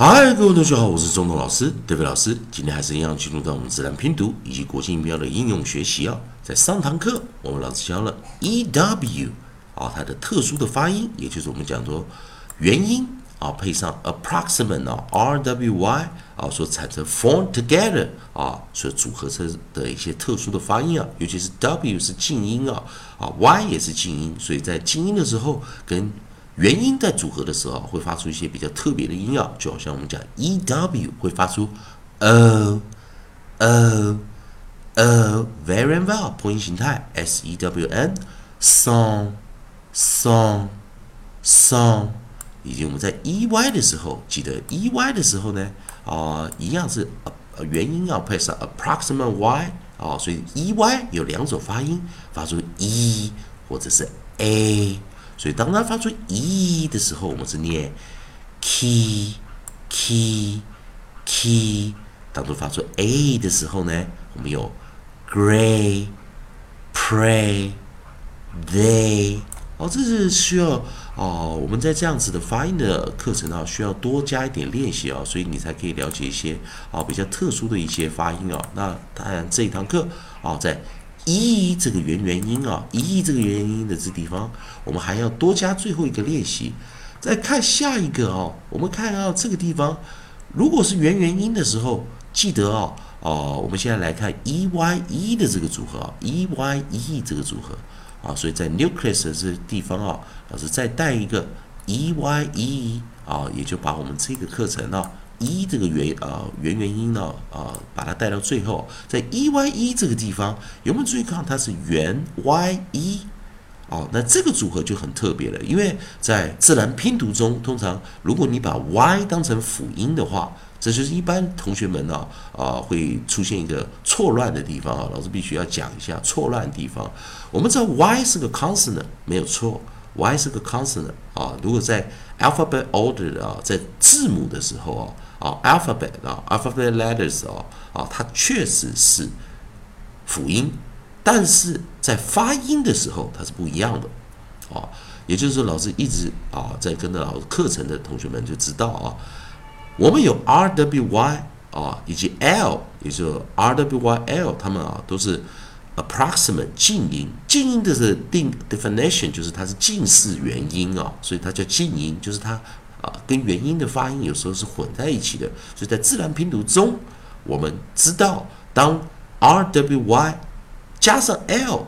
嗨，各位同学好，我是中东老师，德飞老师。今天还是一样进入到我们自然拼读以及国际音标的应用学习啊。在上堂课，我们老师教了 e w 啊，它的特殊的发音，也就是我们讲说元音啊，配上 approximate 啊，r w y 啊，所产生 form together 啊，所组合成的一些特殊的发音啊，尤其是 w 是静音啊，啊 y 也是静音，所以在静音的时候跟元音在组合的时候会发出一些比较特别的音啊，就好像我们讲 e w 会发出 o o o very well 破音形态 s e w n song song song，以及我们在 e y 的时候，记得 e y 的时候呢啊，一样是呃元音要配上 approximate y 啊，所以 e y 有两种发音，发出 e 或者是 a。所以当它发出 e 的时候，我们是念 ke ke ke 当它发出 a 的时候呢，我们有 gray pray they。哦，这是需要哦，我们在这样子的发音的课程啊，需要多加一点练习啊，所以你才可以了解一些啊比较特殊的一些发音啊。那当然这一堂课啊，在。一这个元元音啊，一这个元元音的这地方，我们还要多加最后一个练习。再看下一个啊，我们看到这个地方，如果是元元音的时候，记得啊，哦，我们现在来看 e y e 的这个组合，e y e 这个组合啊，所以在 nucleus 这地方啊，老师再带一个 e y e 啊，也就把我们这个课程呢。一这个元啊元元音呢啊，把它带到最后，在 e y e 这个地方有没有注意看？它是元 y e 哦，那这个组合就很特别了，因为在自然拼读中，通常如果你把 y 当成辅音的话，这就是一般同学们呢啊会出现一个错乱的地方啊，老师必须要讲一下错乱的地方。我们知道 y 是个 consonant 没有错，y 是个 consonant 啊，如果在 alphabet order 啊，在字母的时候啊。啊，alphabet 啊，alphabet letters 啊，啊，它确实是辅音，但是在发音的时候它是不一样的，啊，也就是说，老师一直啊在跟着老师课程的同学们就知道啊，我们有 r w y 啊，以及 l，也就 r w y l，他们啊都是 approximate 近音，近音的是定 definition 就是它是近似元音啊，所以它叫近音，就是它。啊，跟元音的发音有时候是混在一起的，所以在自然拼读中，我们知道当 r w y 加上 l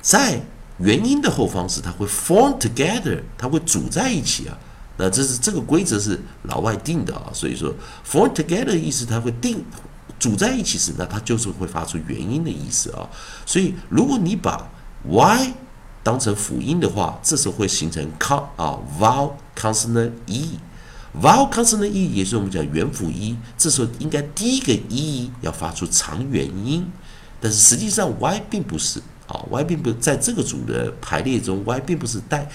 在元音的后方时，它会 form together，它会组在一起啊。那这是这个规则是老外定的啊，所以说 form together 意思它会定组在一起时，那它就是会发出元音的意思啊。所以如果你把 y 当成辅音的话，这时候会形成 c 啊 vowel consonant e，vowel consonant e 也是我们讲元辅一，这时候应该第一个 e 要发出长元音，但是实际上 y 并不是啊，y 并不在这个组的排列中，y 并不是代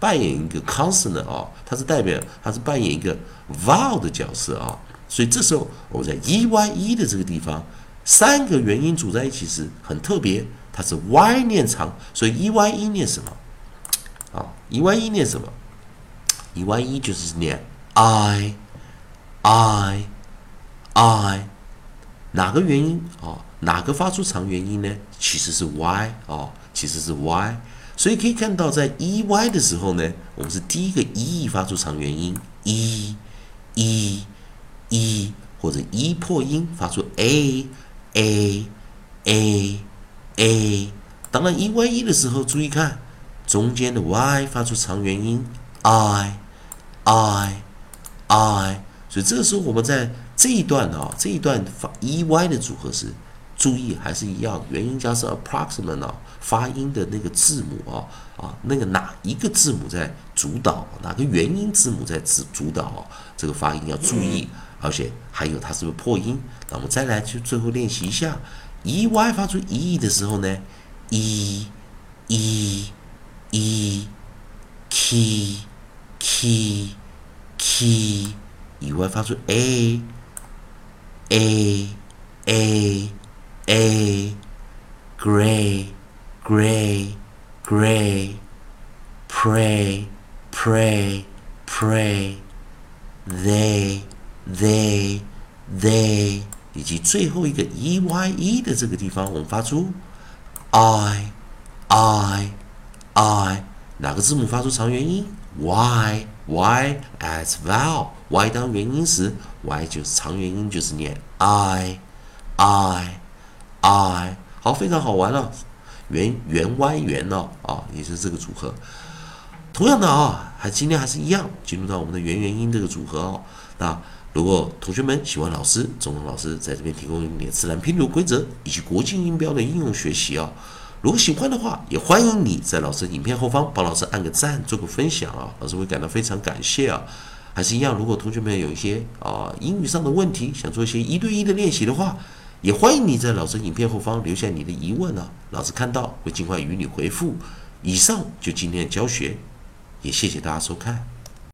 扮演一个 consonant 啊，它是代表它是扮演一个 vowel 的角色啊，所以这时候我们在 e y e 的这个地方，三个元音组在一起时很特别。它是 y 念长，所以 e y e 念什么？啊，e y e 念什么？e y e 就是念 i i i，哪个元音啊？哪个发出长元音呢？其实是 y 啊，其实是 y。所以可以看到，在 e y 的时候呢，我们是第一个 e 发出长元音 e e e，或者 e 破音发出 a a a。a，当然 e y e 的时候，注意看中间的 y 发出长元音 i i i，所以这个时候我们在这一段啊，这一段发 e y 的组合是，注意还是一样，元音加上 approximate 啊，发音的那个字母啊啊，那个哪一个字母在主导，哪个元音字母在主主导这个发音要注意，而且还有它是不是破音？那我们再来去最后练习一下。e y 发出 e 的时候呢，e e e k key key，以外发出 a a a a gray gray gray pray pray pray they they they，以及最后一个 e y e 的这个地方，我们发出 i i i，哪个字母发出长元音？y y as well, y 当元音时，y 就是长元音，就是念 i i i。好，非常好玩了，圆圆弯圆了啊，也是这个组合。同样的啊，还今天还是一样，进入到我们的圆元音这个组合哦。那如果同学们喜欢老师，中通老师在这边提供一点自然拼读规则以及国际音标的应用学习啊。如果喜欢的话，也欢迎你在老师影片后方帮老师按个赞，做个分享啊，老师会感到非常感谢啊。还是一样，如果同学们有一些啊英语上的问题，想做一些一对一的练习的话，也欢迎你在老师影片后方留下你的疑问啊，老师看到会尽快与你回复。以上就今天的教学，也谢谢大家收看。